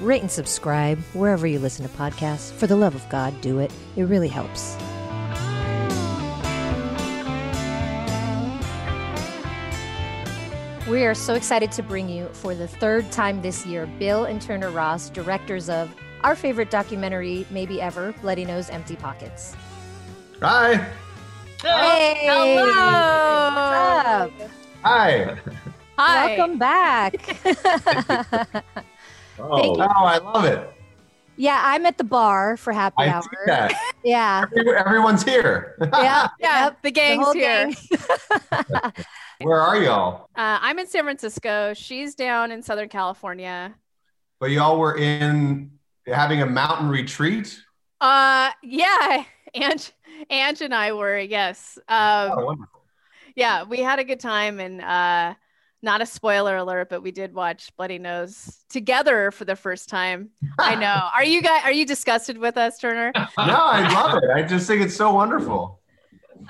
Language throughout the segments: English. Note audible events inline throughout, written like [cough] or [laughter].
rate and subscribe wherever you listen to podcasts. For the love of God, do it. It really helps. We are so excited to bring you for the third time this year Bill and Turner Ross, directors of our favorite documentary, maybe ever, Bloody Nose Empty Pockets. Hi. Hey! Hello. What's up? Hi. Hi. Welcome back. [laughs] Oh, oh, I love it. yeah, I'm at the bar for happy I hour. see that. [laughs] Yeah. Every- Everyone's here. Yeah. Yeah, Yep. [laughs] the gang's whole here. gang. [laughs] Where are y'all? Uh, I'm in San Francisco. She's down in Southern California. But y'all were in having a mountain retreat. Uh, yeah, Ange, Ange and I were yes. Um, Oh, wonderful. yeah, we had a good time, and uh, not a spoiler alert, but we did watch Bloody Nose together for the first time. I [laughs] know. Are you guys? Are you disgusted with us, Turner? [laughs] no, I love it. I just think it's so wonderful.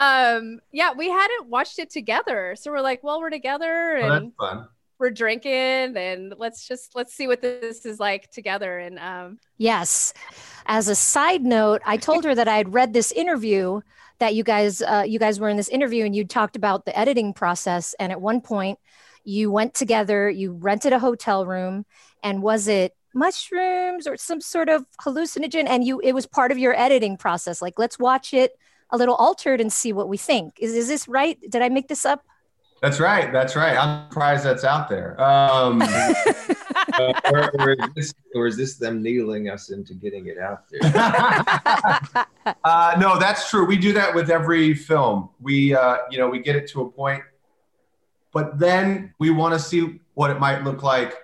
Um, yeah, we hadn't watched it together, so we're like, well, we're together, Oh, and that's fun. we're drinking, and let's just let's see what this is like together. And um, Yes. As a side note, I told her that I had read this interview that you guys uh, you guys were in this interview and you talked about the editing process and at one point you went together, you rented a hotel room and was it mushrooms or some sort of hallucinogen and you it was part of your editing process like let's watch it a little altered and see what we think. Is is this right? Did I make this up? That's right. That's right. I'm surprised that's out there. Um, [laughs] Uh, or, or, is this, or is this them needling us into getting it out there? [laughs] uh, no, that's true. We do that with every film. We, uh, you know, we get it to a point, but then we want to see what it might look like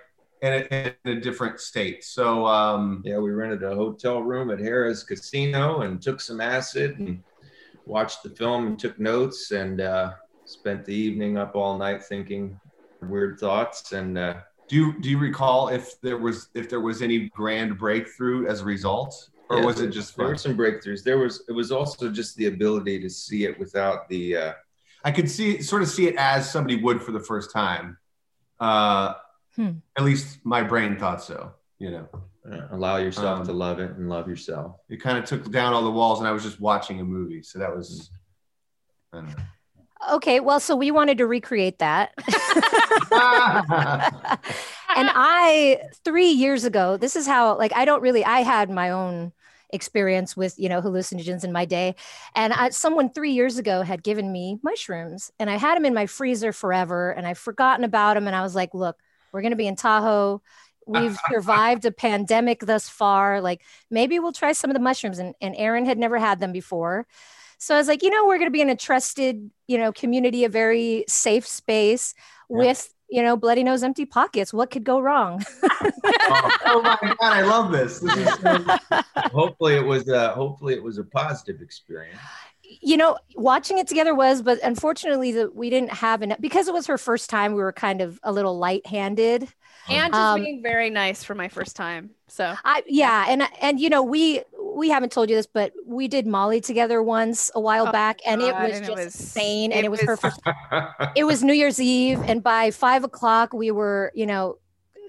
in a, in a different state. So, um, Yeah, we rented a hotel room at Harrah's Casino and took some acid and watched the film and took notes and uh, spent the evening up all night thinking weird thoughts. And uh, do you do you recall if there was if there was any grand breakthrough as a result, or yeah, was it just there were some breakthroughs? There was. It was also just the ability to see it without the. Uh, I could see sort of see it as somebody would for the first time. Uh, Hmm. At least my brain thought so. You know, uh, allow yourself Um, to love it and love yourself. it kind of took down all the walls, and I was just watching a movie. So that was. I don't know. Okay, well so we wanted to recreate that. [laughs] [laughs] and I three years ago, this is how like I don't really I had my own experience with you know hallucinogens in my day, and I, someone three years ago had given me mushrooms, and I had them in my freezer forever, and I've forgotten about them, and I was like, look, we're gonna be in Tahoe. We've [laughs] survived a pandemic thus far. Like maybe we'll try some of the mushrooms, and and Erin had never had them before. So I was like, you know, we're going to be in a trusted, you know, community, a very safe space Yeah. with, you know, bloody nose, empty pockets. What could go wrong? oh, [laughs] oh my god, I love this. This is so [laughs] hopefully it was. Uh, hopefully it was a positive experience. you know, watching it together was, but unfortunately, the, we didn't have enough because it was her first time. We were kind of a little light-handed. and just Um, being very nice for my first time. So I yeah, and and you know, we we haven't told you this, but we did Molly together once a while Oh, back, and it was and it just was- insane. And it it was her was- first [laughs] it was New Year's Eve, and by five o'clock we were, you know,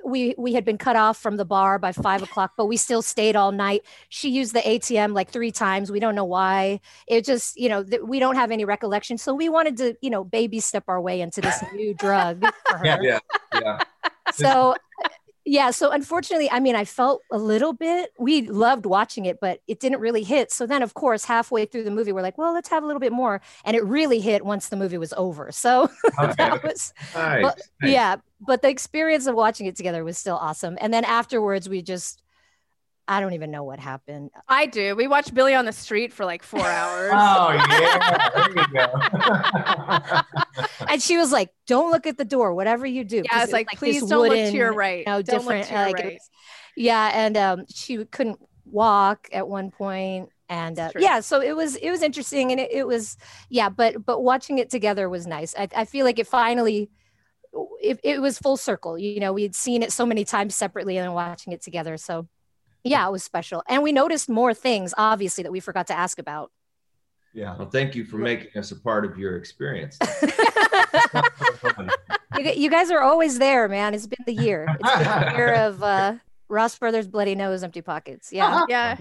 we we had been cut off from the bar by five o'clock, but we still stayed all night. She used the ATM like three times. We don't know why. It just, you know, th- we don't have any recollection. So we wanted to, you know, baby step our way into this new drug [laughs] for her. Yeah. yeah, yeah. [laughs] So yeah, so unfortunately, I mean, I felt a little bit. We loved watching it, but it didn't really hit. So then, of course, halfway through the movie, we're like, well, let's have a little bit more, and it really hit once the movie was over. So [laughs] Okay. that was Nice. But- nice. yeah, but the experience of watching it together was still awesome. And then afterwards, we just, I don't even know what happened. I do. We watched Billy on the Street for like four [laughs] hours. Oh yeah, [laughs] there you go. And she was like, "Don't look at the door, whatever you do." yeah, 'cause it's like, this please don't look to wooden, your right. you know, don't look different, to your like, right. was- Yeah, and um, she couldn't walk at one point. and uh, yeah so it was it was interesting and it, it was yeah but but watching it together was nice i, I feel like it finally it, it was full circle you know we had seen it so many times separately and then watching it together so yeah it was special. And we noticed more things obviously that we forgot to ask about. Yeah. Well, thank you for making us a part of your experience. [laughs] [laughs] you, you guys are always there man. It's been the year. It's been the year [laughs] of uh ross brothers bloody nose empty pockets. Yeah. Yeah.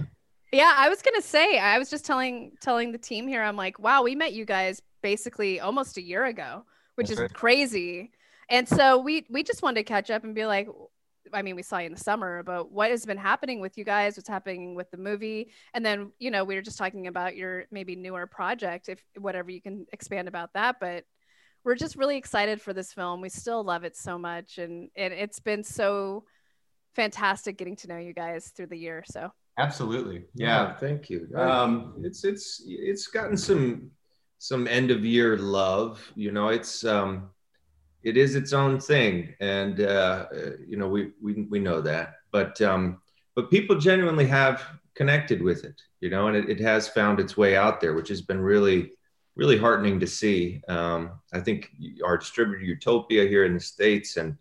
Yeah i was gonna say i was just telling telling the team here i'm like wow we met you guys basically almost a year ago which That's is crazy. And so we we just wanted to catch up and be like i mean we saw you in the summer but what has been happening with you guys what's happening with the movie and then you know we were just talking about your maybe newer project if whatever you can expand about that but we're just really excited for this film we still love it so much and, and it's been so fantastic getting to know you guys through the year so Absolutely. Yeah. thank you. Um, it's it's it's gotten some some end of year love. You know, it's um, it is its own thing, and uh, uh, you know we we we know that. But um, but people genuinely have connected with it. You know, and it, it has found its way out there, which has been really really heartening to see. Um, I think our distributor Utopia here in the states and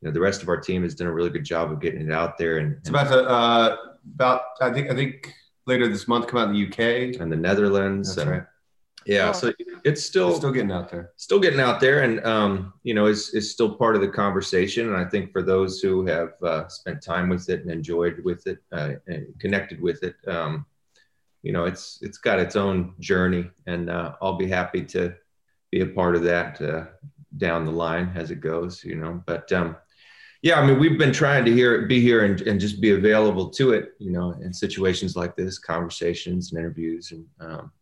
you know the rest of our team has done a really good job of getting it out there and, It's about to uh, about I think I think later this month come out in the UK. and the Netherlands. That's and, right. Yeah, so it's still It's still getting out there. still getting out there and um, you know is, is still part of the conversation. And i think for those who have uh, spent time with it and enjoyed with it uh, and connected with it um, you know it's it's got its own journey. And uh, i'll be happy to be a part of that uh, down the line as it goes you know. But um, yeah i mean we've been trying to hear be here and, and just be available to it you know in situations like this conversations and interviews and um,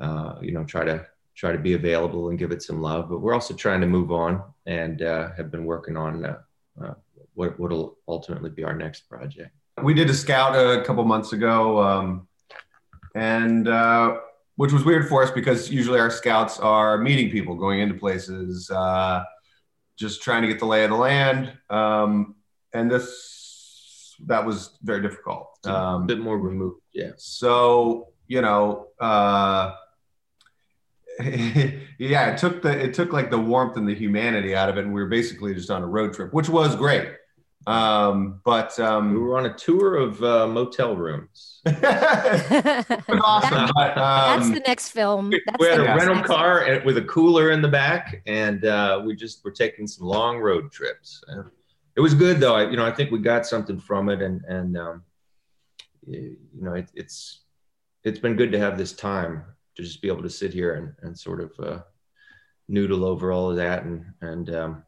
uh, you know try to try to be available and give it some love. But we're also trying to move on and uh, have been working on uh, uh, what will ultimately be our next project. We did a scout a couple months ago, um, and uh, which was weird for us because usually our scouts are meeting people, going into places, uh, just trying to get the lay of the land. Um, and this that was very difficult. a Um, bit more removed, yeah. so you know uh [laughs] yeah it took the it took like the warmth and the humanity out of it and we were basically just on a road trip which was great um but We um were on a tour of uh, motel rooms. [laughs] it was awesome but That's um the next film. That's we had a rental next car and, with a cooler in the back, and uh, we just were taking some long road trips. It was good though. I, you know, I think we got something from it, and and um, you know, it, it's it's been good to have this time to just be able to sit here and, and sort of uh, noodle over all of that, and and um,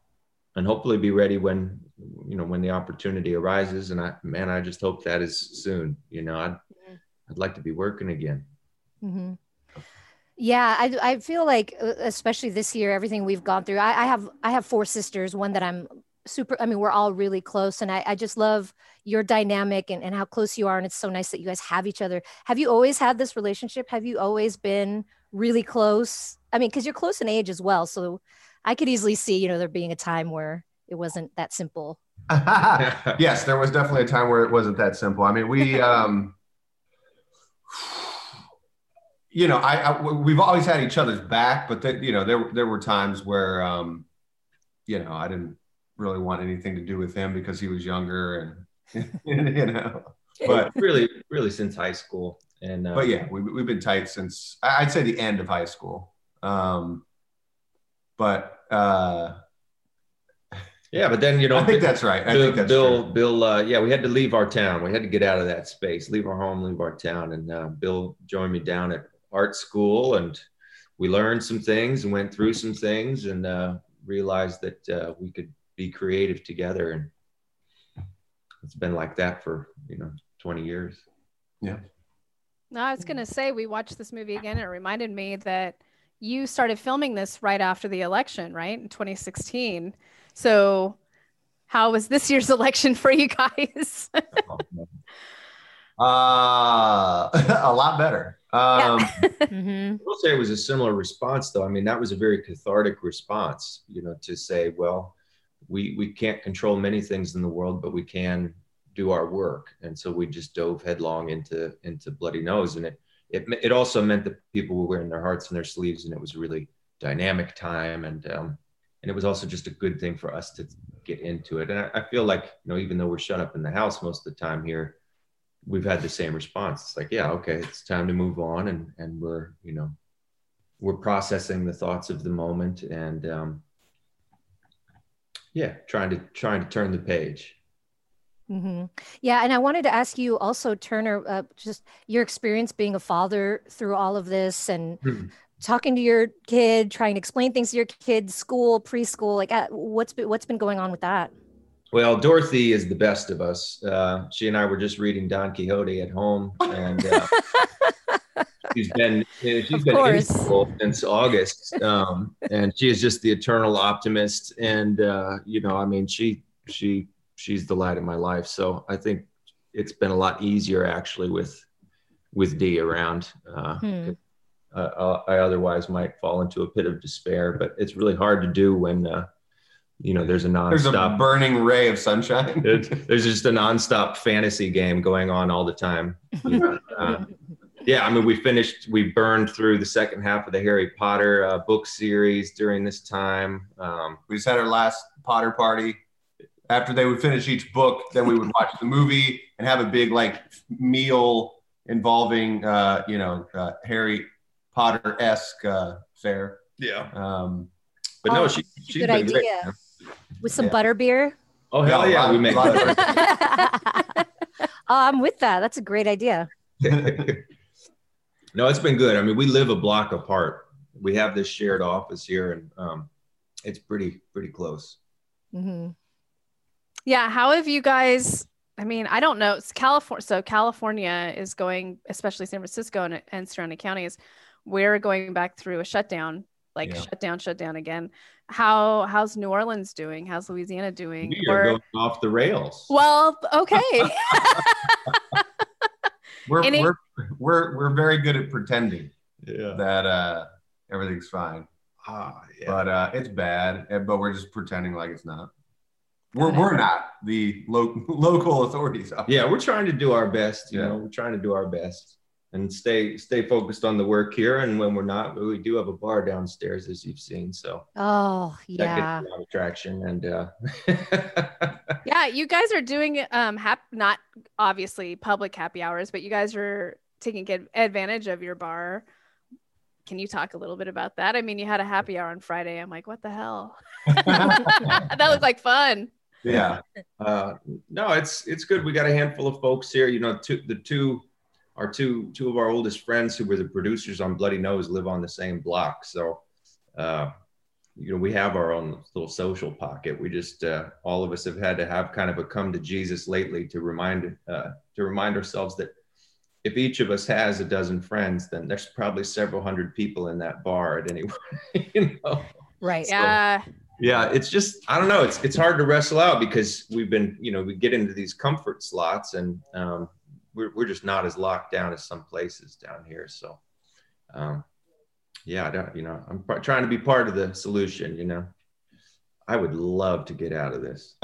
and hopefully be ready when you know when the opportunity arises. And I man, I just hope that is soon. You know, I'd I'd like to be working again. hmm Yeah, I, I feel like uh, especially this year, everything we've gone through. I, I have I have four sisters. One that I'm super. I mean, we're all really close, and I, I just love your dynamic and, and how close you are. And it's so nice that you guys have each other. Have you always had this relationship? Have you always been really close? I mean, because you're close in age as well, so I could easily see you know there being a time where it wasn't that simple. [laughs] yes there was definitely a time where it wasn't that simple i mean we um [sighs] you know I, I we've always had each other's back but that you know there there were times where um you know i didn't really want anything to do with him because he was younger and [laughs] you know but [laughs] really, really since high school. And uh, but yeah we, we've been tight since i'd say the end of high school um but uh yeah, but then you know, i think that's right i Bill, think that's Bill, true. Bill, uh, yeah, we had to leave our town. We had to get out of that space, leave our home, leave our town. And uh, Bill joined me down at art school, and we learned some things and went through some things, and uh, realized that uh, we could be creative together. And it's been like that for you know 20 years. Yeah no, I was gonna say we watched this movie again. and It reminded me that you started filming this right after the election, right in 2016. So, how was this year's [laughs] election for you guys? [laughs] uh [laughs] a lot better um hmm I will say it was a similar response, though. I mean, that was a very cathartic response, you know, to say, well, we we can't control many things in the world, but we can do our work. And so we just dove headlong into into Bloody Nose, and it it it also meant that people were wearing their hearts on their sleeves, and it was a really dynamic time, and um, and it was also just a good thing for us to get into it. And I, I feel like you know, even though we're shut up in the house most of the time here, we've had the same response. It's like, yeah, okay, it's time to move on, and and we're you know we're processing the thoughts of the moment and um, yeah trying to trying to turn the page mm-hmm. yeah and i wanted to ask you also turner uh, just your experience being a father through all of this and mm-hmm. talking to your kid trying to explain things to your kids school preschool like uh, what's been what's been going on with that well, Dorothy is the best of us. Uh, she and I were just reading Don Quixote at home, and uh, [laughs] she's been she's of been in school since August, um, and she is just the eternal optimist. And uh, you know, I mean, she she she's the light of my life. So I think it's been a lot easier actually with with D around. Uh, hmm. uh, I otherwise might fall into a pit of despair, but it's really hard to do when uh, you know there's a nonstop there's a burning ray of sunshine. there's just a nonstop fantasy game going on all the time. [laughs] You know? Yeah, I mean, we finished, we burned through the second half of the Harry Potter uh, book series during this time. Um, we just had our last Potter party. After they would finish each book, then we would [laughs] watch the movie and have a big like meal involving, uh, you know, uh, Harry Potter esque uh, fare. Yeah. Um, but no, oh, she, she's good been idea. Great, With some yeah. butter beer. Oh hell yeah, yeah we made. [laughs] [laughs] oh, I'm with that. That's a great idea. No, it's been good. I mean, we live a block apart. We have this shared office here, and um, it's pretty pretty close. Mm-hmm. Yeah. How have you guys? I mean, I don't know. It's California. So California is going, especially San Francisco and, and surrounding counties. We're going back through a shutdown, like yeah. shut down, shut down again. How how's New Orleans doing? How's Louisiana doing? We are or, going off the rails. Well, okay. [laughs] we're, it, we're we're we're very good at pretending yeah. that uh, everything's fine. Ah, yeah. But uh, it's bad, but we're just pretending like it's not. We're, we're not the lo- [laughs] local authorities. Yeah, we're trying to do our best. You yeah. know, we're trying to do our best and stay stay focused on the work here. And when we're not, we do have a bar downstairs, as you've seen. So oh yeah, attraction and uh, [laughs] yeah, you guys are doing um hap- not obviously public happy hours, but you guys are taking advantage of your bar. Can you talk a little bit about that? I mean, you had a happy hour on Friday. I'm like, what the hell? [laughs] that looked like fun. Yeah. Uh, no, it's it's good. We got a handful of folks here. You know, two, the two our two two of our oldest friends who were the producers on Bloody Nose live on the same block. So, uh, you know, we have our own little social pocket. We just uh, all of us have had to have kind of a come to Jesus lately to remind uh, to remind ourselves that if each of us has a dozen friends, then there's probably several hundred people in that bar at any [laughs] you know. Right. So, yeah. Yeah, it's just I don't know. It's it's hard to wrestle out because we've been you know we get into these comfort slots and um, we're we're just not as locked down as some places down here. So, um, yeah, I don't you know I'm trying to be part of the solution. You know. I would love to get out of this. [laughs]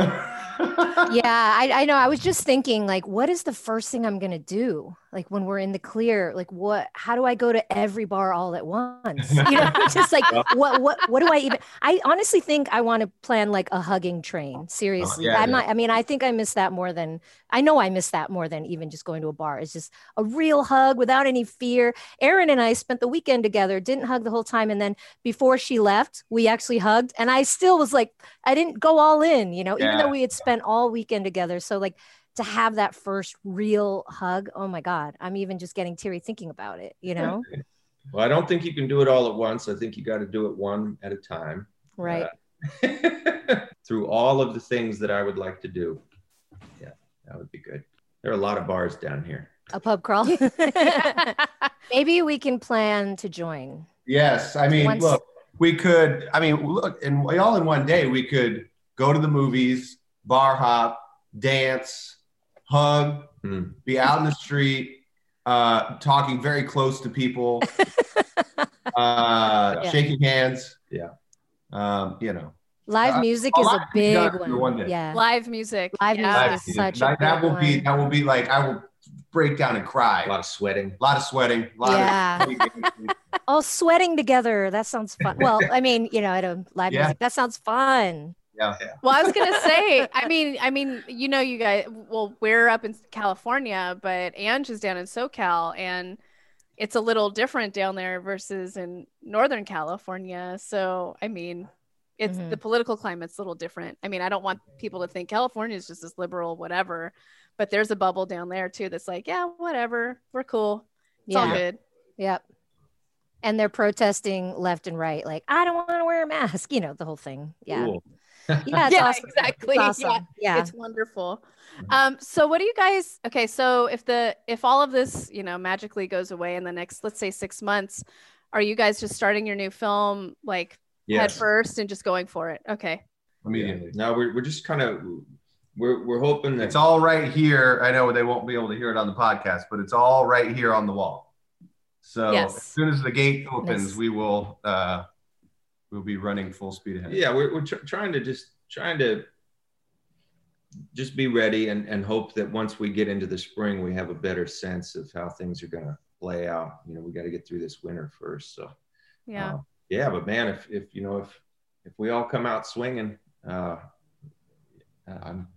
yeah, I, I know. I was just thinking, like, what is the first thing I'm gonna do? Like when we're in the clear, like what? How do I go to every bar all at once? You know, [laughs] just like what? What? What do I even? I honestly think I want to plan like a hugging train. Oh, seriously, yeah, I'm yeah. not. I mean, I think I miss that more than I know. I miss that more than even just going to a bar. It's just a real hug without any fear. Erin and I spent the weekend together. Didn't hug the whole time, and then before she left, we actually hugged, and I still was like, I didn't go all in. You know, yeah. even though we had spent all weekend together. So like to have that first real hug oh my god i'm even just getting teary thinking about it you know? Well i don't think you can do it all at once. I think you got to do it one at a time. Right. Uh, [laughs] through all of the things that i would like to do. Yeah that would be good. There are a lot of bars down here. A pub crawl? [laughs] Maybe we can plan to join. Yes i mean once- look we could i mean look and all in one day we could go to the movies bar hop dance hug, mm. be out in the street, uh, talking very close to people, [laughs] uh, yeah. shaking hands. Yeah. Um, you know, Live Uh, music a is a to be done big one. one. Yeah. Live music. Live yeah. music is such a that, that big will be that will be like I will break down and cry. A lot of sweating. A lot of sweating. A lot Yeah. [laughs] of Oh, sweating together. That sounds fun. Well, I mean, you know, at a live Yeah. music, that sounds fun. Yeah. Well, I was gonna [laughs] say, I mean, I mean, you know, you guys. Well, we're up in California, but Ange is down in SoCal, and it's a little different down there versus in Northern California. So, I mean, it's Mhm. the political climate's a little different. I mean, I don't want people to think California is just as liberal, whatever. But there's a bubble down there too that's like, yeah, whatever, we're cool, it's all Yeah. good. Yep. And they're protesting left and right, like, I don't want to wear a mask, [laughs] you know, the whole thing. Yeah. Cool. Yeah. It's [laughs] Yeah, awesome. exactly. It's awesome. Yeah. Yeah. it's wonderful um so what do you guys okay so if the if all of this you know magically goes away in the next let's say six months are you guys just starting your new film like head first and just going for it okay Immediately. No, we're, we're just kind of we're we're hoping that It's all right here. I know they won't be able to hear it on the podcast, but it's all right here on the wall. So Yes. as soon as the gate opens, Nice. we will uh we'll be running full speed ahead. yeah we're, we're tr- trying to just trying to just be ready and, and hope that once we get into the spring we have a better sense of how things are going to play out. You know we got to get through this winter first so yeah. uh, yeah but man if if you know if if we all come out swinging uh i'm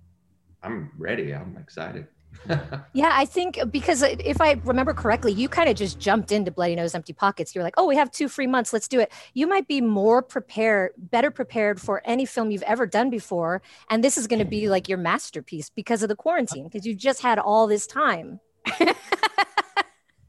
i'm ready. I'm excited Yeah, I think uh, because uh, if I remember correctly, you kind of just jumped into Bloody Nose Empty Pockets. You're like, oh, we have two free months. Let's do it. You might be more prepared, better prepared for any film you've ever done before. And this is going to be like your masterpiece because of the quarantine, because you just had all this time.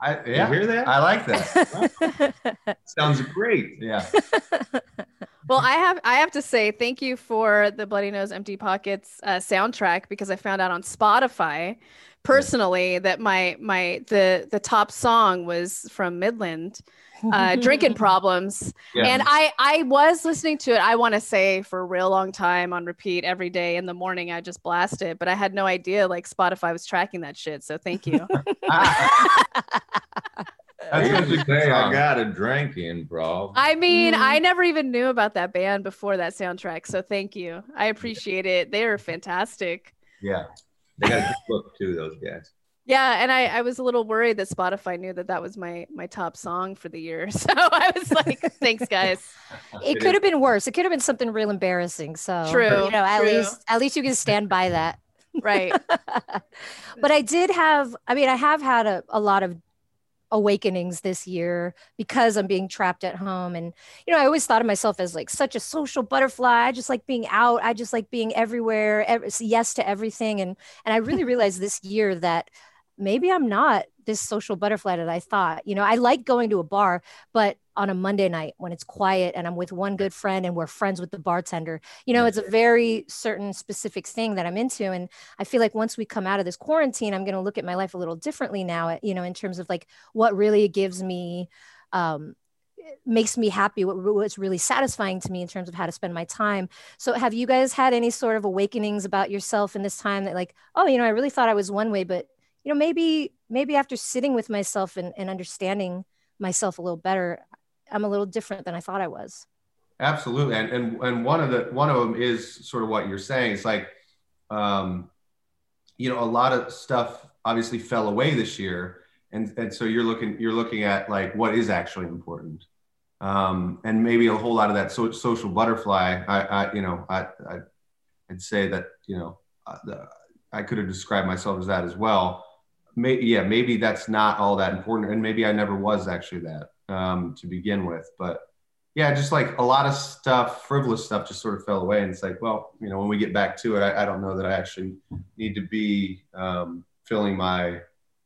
I, you hear that I like that. [laughs] sounds great Yeah. [laughs] well i have i have to say thank you for the bloody nose empty pockets uh, soundtrack because i found out on spotify personally that my my the the top song was from midland uh, drinking [laughs] problems Yeah. And I I was listening to it. I want to say for a real long time on repeat every day in the morning. I just blast it, but I had no idea like Spotify was tracking that shit. So thank you. [laughs] [laughs] That's I such a usually good say I got a drinking problem. I mean, Mhm. I never even knew about that band before that soundtrack. So thank you. I appreciate it. They are fantastic. Yeah. They got a good look too, those guys. Yeah, and I, I was a little worried that Spotify knew that that was my my top song for the year. [laughs] So I was like, thanks, guys. it could have been worse. It could have been something real embarrassing. So True, you know, at true. least at least you can stand by that. Right. [laughs] but I did have, I mean, I have had a, a lot of awakenings this year because I'm being trapped at home. And, you know, I always thought of myself as like such a social butterfly. I just like being out. I just like being everywhere, ev- yes to everything. And, and I [laughs] really realized this year that maybe I'm not this social butterfly that I thought. You know, I like going to a bar, but on a Monday night when it's quiet and I'm with one good friend and we're friends with the bartender, you know, it's a very certain specific thing that I'm into. And I feel like once we come out of this quarantine, I'm going to look at my life a little differently now, you know, in terms of like what really gives me, um, makes me happy what, what's really satisfying to me in terms of how to spend my time so have you guys had any sort of awakenings about yourself in this time that like oh you know i really thought i was one way but you know maybe maybe after sitting with myself and, and understanding myself a little better i'm a little different than i thought i was Absolutely, and and and one of the one of them is sort of what you're saying. It's like, um, you know, a lot of stuff obviously fell away this year, and and so you're looking you're looking at like what is actually important, um, and maybe a whole lot of that so, social butterfly. I, I you know I, I I'd say that you know uh, I could have described myself as that as well. Maybe yeah, maybe that's not all that important, and maybe I never was actually that um, to begin with, but yeah, just like a lot of stuff, frivolous stuff just sort of fell away. And it's like, well, you know, when we get back to it, I, I don't know that I actually need to be um, filling my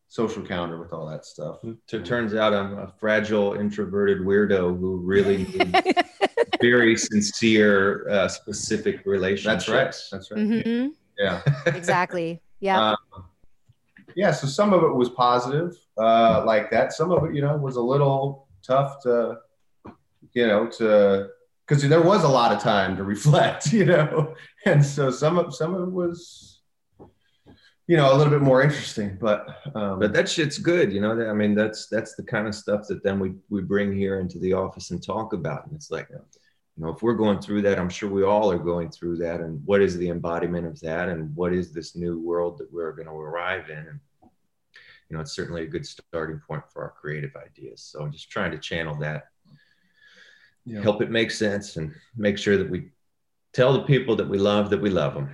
social calendar with all that stuff. It turns out I'm a fragile, introverted weirdo who really needs [laughs] very sincere, uh, specific relationships. That's right. That's right. Mhm. Yeah. exactly [laughs] yeah Uh, yeah. So some of it was positive, uh, like that. Some of it, you know, was a little tough to, you know, to because there was a lot of time to reflect, [laughs] you know, and so some of some of it was, you know, a little bit more interesting. But um, But that shit's good, you know. I mean, that's that's the kind of stuff that then we we bring here into the office and talk about. And it's like, you know, if we're going through that, I'm sure we all are going through that. And what is the embodiment of that? And what is this new world that we're going to arrive in? And, you know, it's certainly a good starting point for our creative ideas. So I'm just trying to channel that, Yeah. help it make sense, and make sure that we tell the people that we love that we love them.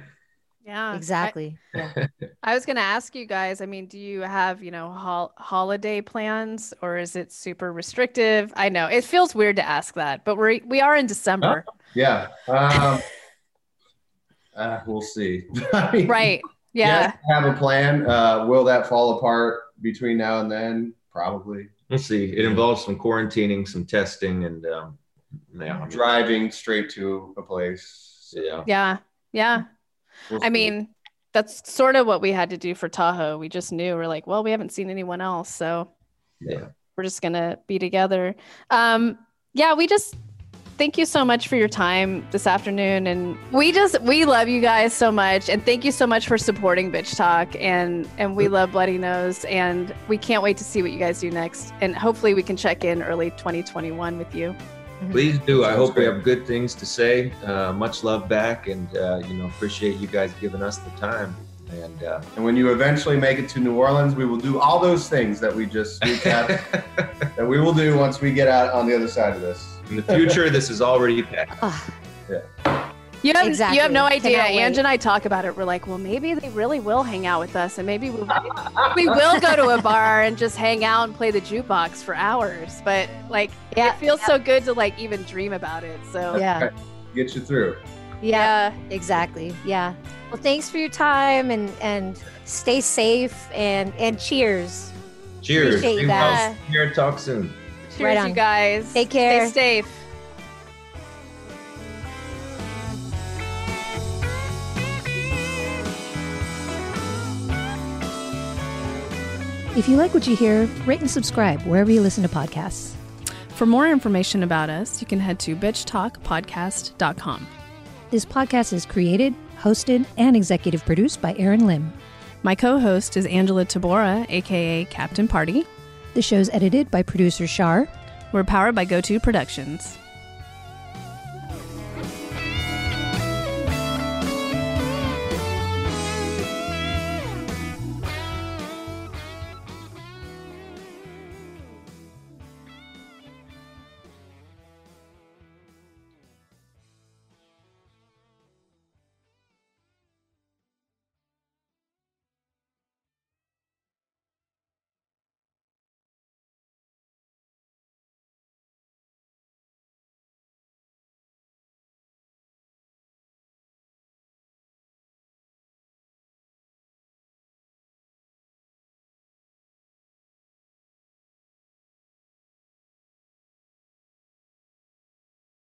Yeah. Exactly. Yeah. I, [laughs] I was going to ask you guys, I mean, do you have, you know, hol- holiday plans or is it super restrictive? I know it feels weird to ask that, but we're, we are in December. Yeah. Um, [laughs] uh, we'll see. [laughs] I mean, Right. Yeah. yes, I have a plan. Uh, will that fall apart between now and then? Probably. We'll see. It involves some quarantining, some testing, and um, yeah, Driving straight to a place. yeah. Yeah. Yeah. We'll I mean, that's sort of what we had to do for Tahoe. We just knew we're like, well, we haven't seen anyone else. So Yeah. we're just going to be together. Um, yeah, we just thank you so much for your time this afternoon. And we just, we love you guys so much. And thank you so much for supporting Bitch Talk. And, and we love Bloody Nose. And we can't wait to see what you guys do next. And hopefully we can check in early 2021 with you. Please do. I Sounds hope we have good things to say. Uh, much love back, and uh, you know, appreciate you guys giving us the time. And uh, And when you eventually make it to New Orleans, we will do all those things that we just recapped [laughs] that we will do once we get out on the other side of this. In the future, this is already passed. Ah, You have, you have no idea. Cannot. Ange and I talk about it. We're like, well, maybe they really will hang out with us, and maybe we, we will go to a bar and just hang out and play the jukebox for hours. But like, Yeah, it feels so good to like even dream about it. So yeah. Get you through. Yeah. yeah, Exactly. Yeah. Well, thanks for your time and and stay safe and and cheers. Cheers. Appreciate Be that. well. Here, talk soon. Cheers, Right you on. guys. Take care. Stay safe. If you like what you hear, rate and subscribe wherever you listen to podcasts. For more information about us, you can head to bitchtalkpodcast.com. This podcast is created, hosted, and executive produced by Erin Lim. My co-host is Angela Tabora, aka Captain Party. The show's edited by producer Shar. We're powered by GoTo Productions.